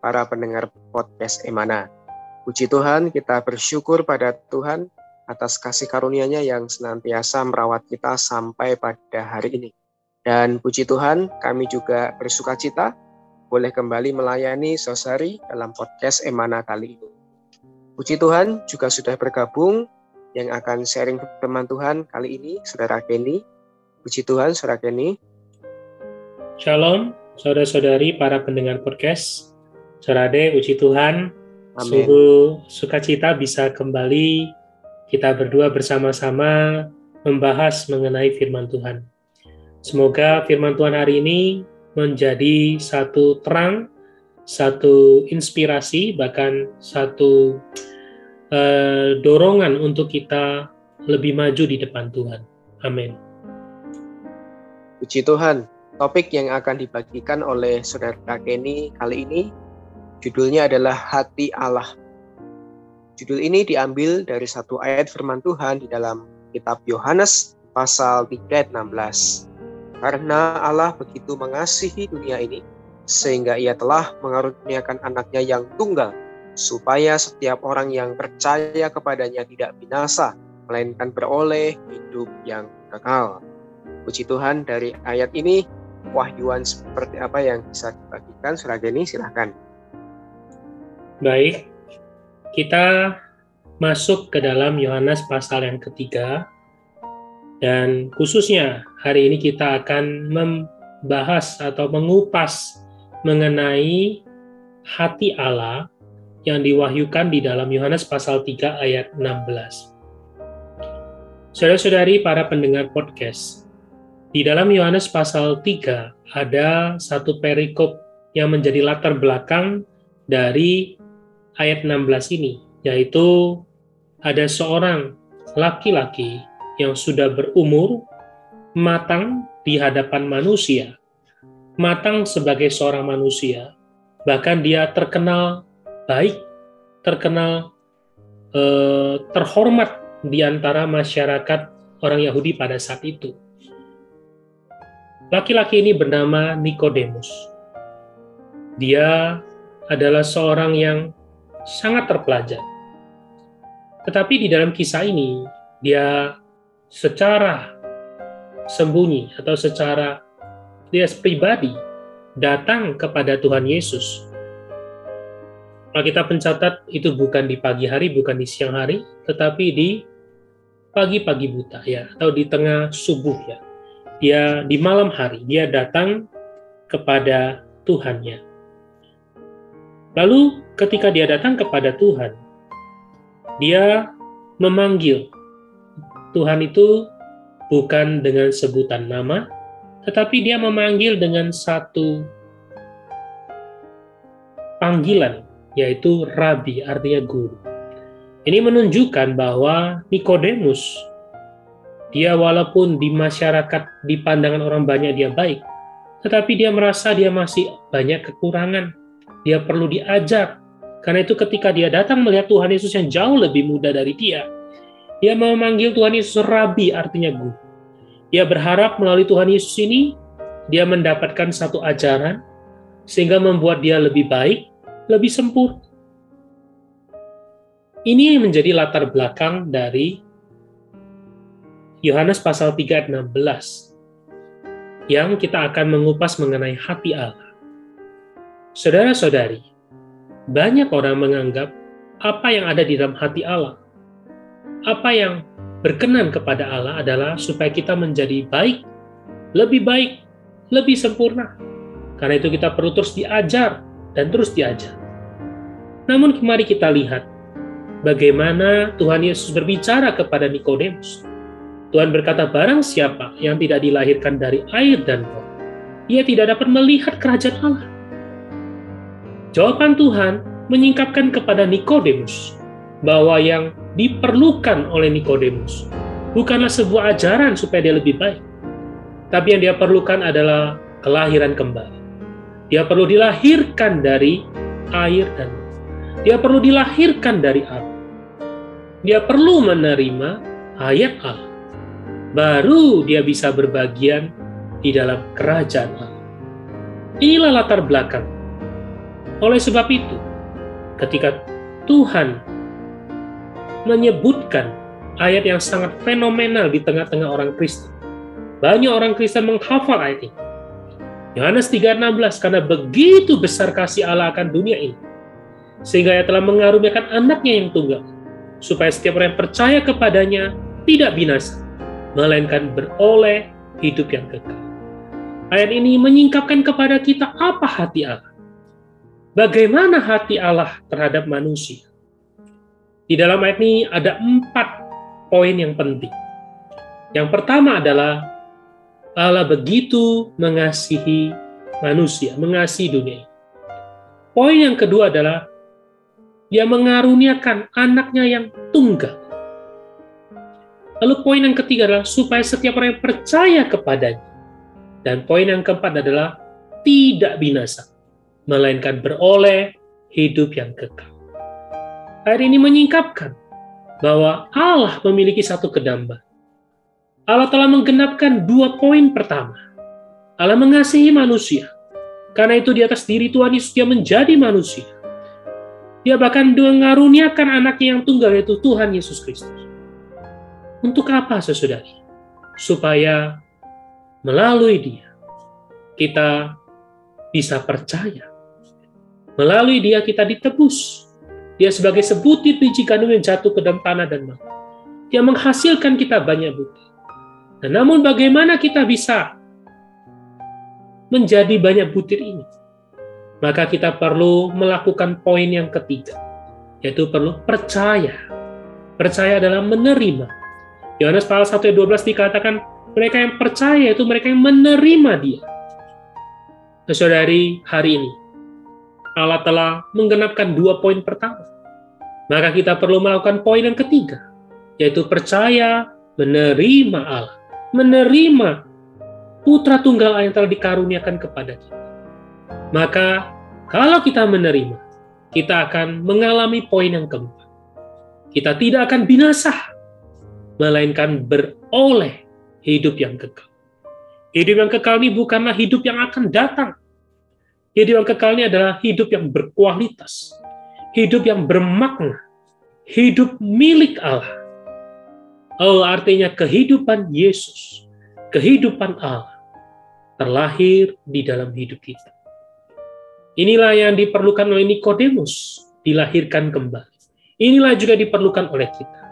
para pendengar podcast Emana. Puji Tuhan, kita bersyukur pada Tuhan atas kasih karunia-Nya yang senantiasa merawat kita sampai pada hari ini. Dan puji Tuhan, kami juga bersuka cita boleh kembali melayani Sosari dalam podcast Emana kali ini. Puji Tuhan juga sudah bergabung yang akan sharing firman Tuhan kali ini, Saudara Kenny. Puji Tuhan, Saudara Kenny. Shalom, saudara-saudari para pendengar podcast. Saudara puji Tuhan, Amin. sungguh sukacita bisa kembali kita berdua bersama-sama membahas mengenai firman Tuhan. Semoga firman Tuhan hari ini menjadi satu terang, satu inspirasi, bahkan satu uh, dorongan untuk kita lebih maju di depan Tuhan. Amin. Puji Tuhan, topik yang akan dibagikan oleh Saudara Kenny kali ini Judulnya adalah Hati Allah. Judul ini diambil dari satu ayat firman Tuhan di dalam kitab Yohanes pasal 3 ayat 16. Karena Allah begitu mengasihi dunia ini, sehingga ia telah mengaruniakan anaknya yang tunggal, supaya setiap orang yang percaya kepadanya tidak binasa, melainkan beroleh hidup yang kekal. Puji Tuhan dari ayat ini, wahyuan seperti apa yang bisa dibagikan, Saudara Geni, silahkan. Baik, kita masuk ke dalam Yohanes pasal yang ketiga, dan khususnya hari ini kita akan membahas atau mengupas mengenai hati Allah yang diwahyukan di dalam Yohanes pasal 3 ayat 16. Saudara-saudari para pendengar podcast, di dalam Yohanes pasal 3 ada satu perikop yang menjadi latar belakang dari ayat 16 ini, yaitu ada seorang laki-laki yang sudah berumur, matang di hadapan manusia, matang sebagai seorang manusia, bahkan dia terkenal baik, terkenal eh, terhormat di antara masyarakat orang Yahudi pada saat itu. Laki-laki ini bernama Nikodemus. Dia adalah seorang yang sangat terpelajar. Tetapi di dalam kisah ini, dia secara sembunyi atau secara dia pribadi datang kepada Tuhan Yesus. Kalau kita pencatat itu bukan di pagi hari, bukan di siang hari, tetapi di pagi-pagi buta ya, atau di tengah subuh ya. Dia di malam hari, dia datang kepada Tuhannya. Lalu ketika dia datang kepada Tuhan, dia memanggil. Tuhan itu bukan dengan sebutan nama, tetapi dia memanggil dengan satu panggilan, yaitu rabi, artinya guru. Ini menunjukkan bahwa Nikodemus, dia walaupun di masyarakat, di pandangan orang banyak dia baik, tetapi dia merasa dia masih banyak kekurangan. Dia perlu diajar, karena itu ketika dia datang melihat Tuhan Yesus yang jauh lebih muda dari dia, dia memanggil Tuhan Yesus Rabi, artinya guru. Dia berharap melalui Tuhan Yesus ini, dia mendapatkan satu ajaran, sehingga membuat dia lebih baik, lebih sempurna. Ini menjadi latar belakang dari Yohanes pasal 3 ayat 16 yang kita akan mengupas mengenai hati Allah. Saudara-saudari, banyak orang menganggap apa yang ada di dalam hati Allah, apa yang berkenan kepada Allah adalah supaya kita menjadi baik, lebih baik, lebih sempurna. Karena itu kita perlu terus diajar dan terus diajar. Namun mari kita lihat bagaimana Tuhan Yesus berbicara kepada Nikodemus. Tuhan berkata, barang siapa yang tidak dilahirkan dari air dan roh, ia tidak dapat melihat kerajaan Allah. Jawaban Tuhan menyingkapkan kepada Nikodemus bahwa yang diperlukan oleh Nikodemus bukanlah sebuah ajaran supaya dia lebih baik, tapi yang dia perlukan adalah kelahiran kembali. Dia perlu dilahirkan dari air dan dia perlu dilahirkan dari Allah. Dia perlu menerima ayat Allah. Baru dia bisa berbagian di dalam kerajaan Allah. Inilah latar belakang. Oleh sebab itu, ketika Tuhan menyebutkan ayat yang sangat fenomenal di tengah-tengah orang Kristen. Banyak orang Kristen menghafal ayat ini. Yohanes 3:16 karena begitu besar kasih Allah akan dunia ini sehingga ia telah mengaruniakan anaknya yang tunggal supaya setiap orang yang percaya kepadanya tidak binasa melainkan beroleh hidup yang kekal. Ayat ini menyingkapkan kepada kita apa hati Allah. Bagaimana hati Allah terhadap manusia. Di dalam ayat ini ada empat poin yang penting. Yang pertama adalah Allah begitu mengasihi manusia, mengasihi dunia. Poin yang kedua adalah dia mengaruniakan anaknya yang tunggal. Lalu poin yang ketiga adalah supaya setiap orang yang percaya kepadanya. Dan poin yang keempat adalah tidak binasa, melainkan beroleh hidup yang kekal. Ayat ini menyingkapkan bahwa Allah memiliki satu kedambahan. Allah telah menggenapkan dua poin pertama. Allah mengasihi manusia. Karena itu di atas diri Tuhan Yesus dia menjadi manusia. Dia bahkan mengaruniakan anaknya yang tunggal yaitu Tuhan Yesus Kristus. Untuk apa sesaudari? Supaya melalui dia kita bisa percaya. Melalui dia kita ditebus dia sebagai sebutir biji gandum yang jatuh ke dalam tanah dan mati. Dia menghasilkan kita banyak butir. Nah, namun bagaimana kita bisa menjadi banyak butir ini? Maka kita perlu melakukan poin yang ketiga, yaitu perlu percaya. Percaya adalah menerima. Yohanes pasal 1 ayat 12 dikatakan, mereka yang percaya itu mereka yang menerima dia. Nah, saudari, hari ini Allah telah menggenapkan dua poin pertama maka kita perlu melakukan poin yang ketiga, yaitu percaya menerima Allah, menerima putra tunggal yang telah dikaruniakan kepada kita. Maka kalau kita menerima, kita akan mengalami poin yang keempat. Kita tidak akan binasa, melainkan beroleh hidup yang kekal. Hidup yang kekal ini bukanlah hidup yang akan datang. Hidup yang kekal ini adalah hidup yang berkualitas, hidup yang bermakna, hidup milik Allah. Oh, artinya kehidupan Yesus, kehidupan Allah terlahir di dalam hidup kita. Inilah yang diperlukan oleh Nikodemus, dilahirkan kembali. Inilah juga diperlukan oleh kita.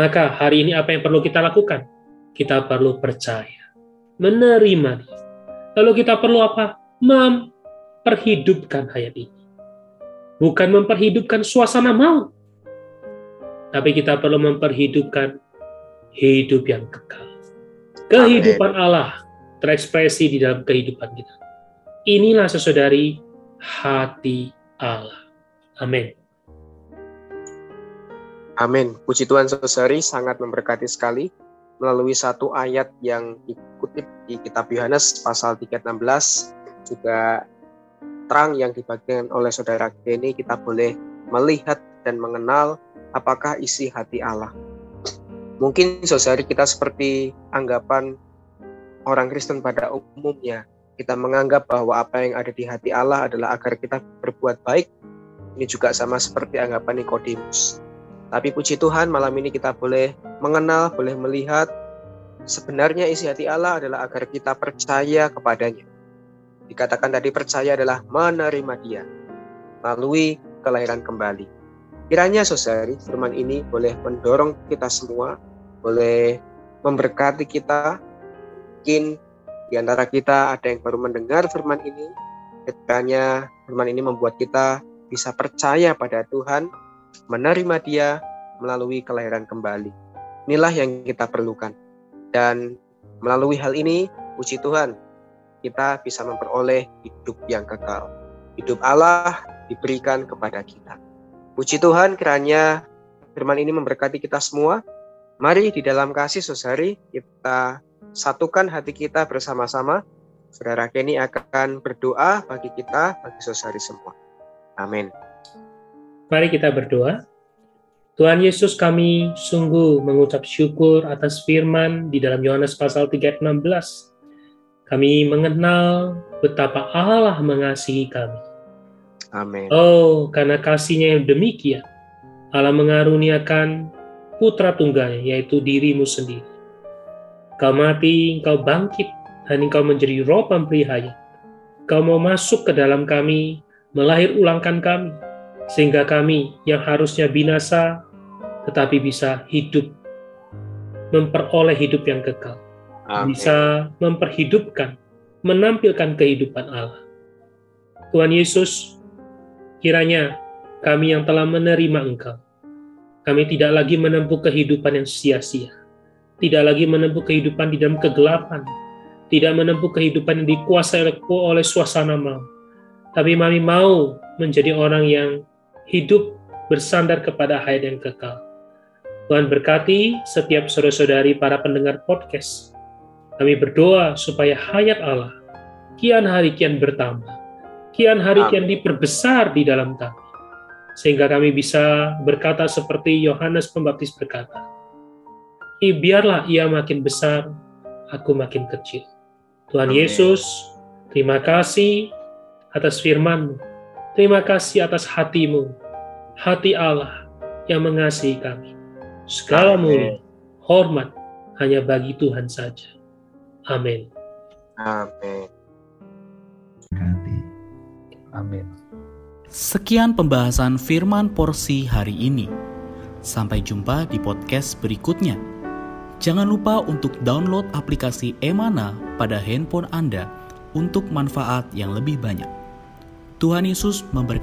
Maka hari ini apa yang perlu kita lakukan? Kita perlu percaya, menerima dia. Lalu kita perlu apa? Memperhidupkan hayat ini bukan memperhidupkan suasana maut, tapi kita perlu memperhidupkan hidup yang kekal. Kehidupan Amen. Allah terekspresi di dalam kehidupan kita. Inilah sesaudari hati Allah. Amin. Amin. Puji Tuhan saudari sangat memberkati sekali melalui satu ayat yang dikutip di kitab Yohanes pasal 316 juga terang yang dibagikan oleh saudara Kenny kita boleh melihat dan mengenal apakah isi hati Allah. Mungkin saudari kita seperti anggapan orang Kristen pada umumnya. Kita menganggap bahwa apa yang ada di hati Allah adalah agar kita berbuat baik. Ini juga sama seperti anggapan Nikodemus. Tapi puji Tuhan malam ini kita boleh mengenal, boleh melihat sebenarnya isi hati Allah adalah agar kita percaya kepadanya Dikatakan tadi percaya adalah menerima dia melalui kelahiran kembali. Kiranya saudari, firman ini boleh mendorong kita semua, boleh memberkati kita. Mungkin di antara kita ada yang baru mendengar firman ini, kiranya firman ini membuat kita bisa percaya pada Tuhan, menerima dia melalui kelahiran kembali. Inilah yang kita perlukan. Dan melalui hal ini, puji Tuhan, kita bisa memperoleh hidup yang kekal. Hidup Allah diberikan kepada kita. Puji Tuhan kiranya firman ini memberkati kita semua. Mari di dalam kasih sosari kita satukan hati kita bersama-sama. Saudara Kenny akan berdoa bagi kita, bagi sosari semua. Amin. Mari kita berdoa. Tuhan Yesus kami sungguh mengucap syukur atas firman di dalam Yohanes pasal 3 16. Kami mengenal betapa Allah mengasihi kami. Amin. Oh, karena kasihnya yang demikian, Allah mengaruniakan putra tunggalnya, yaitu dirimu sendiri. Kau mati, kau bangkit, dan engkau menjadi roh pemberi hayat. Kau mau masuk ke dalam kami, melahir ulangkan kami, sehingga kami yang harusnya binasa tetapi bisa hidup, memperoleh hidup yang kekal, Amin. bisa memperhidupkan, menampilkan kehidupan Allah. Tuhan Yesus, kiranya kami yang telah menerima Engkau, kami tidak lagi menempuh kehidupan yang sia-sia, tidak lagi menempuh kehidupan di dalam kegelapan, tidak menempuh kehidupan yang dikuasai oleh suasana malam, tapi kami mau menjadi orang yang hidup bersandar kepada hayat yang kekal. Tuhan berkati setiap saudara-saudari para pendengar podcast. Kami berdoa supaya hayat Allah kian hari kian bertambah, kian hari kian diperbesar di dalam kami. Sehingga kami bisa berkata seperti Yohanes Pembaptis berkata, I, biarlah ia makin besar, aku makin kecil. Tuhan Amin. Yesus, terima kasih atas firman Terima kasih atas hatimu, hati Allah yang mengasihi kami. Segala mulia, hormat hanya bagi Tuhan saja. Amin. Amin. Amin. Sekian pembahasan firman porsi hari ini. Sampai jumpa di podcast berikutnya. Jangan lupa untuk download aplikasi Emana pada handphone Anda untuk manfaat yang lebih banyak. Tuhan Yesus memberkati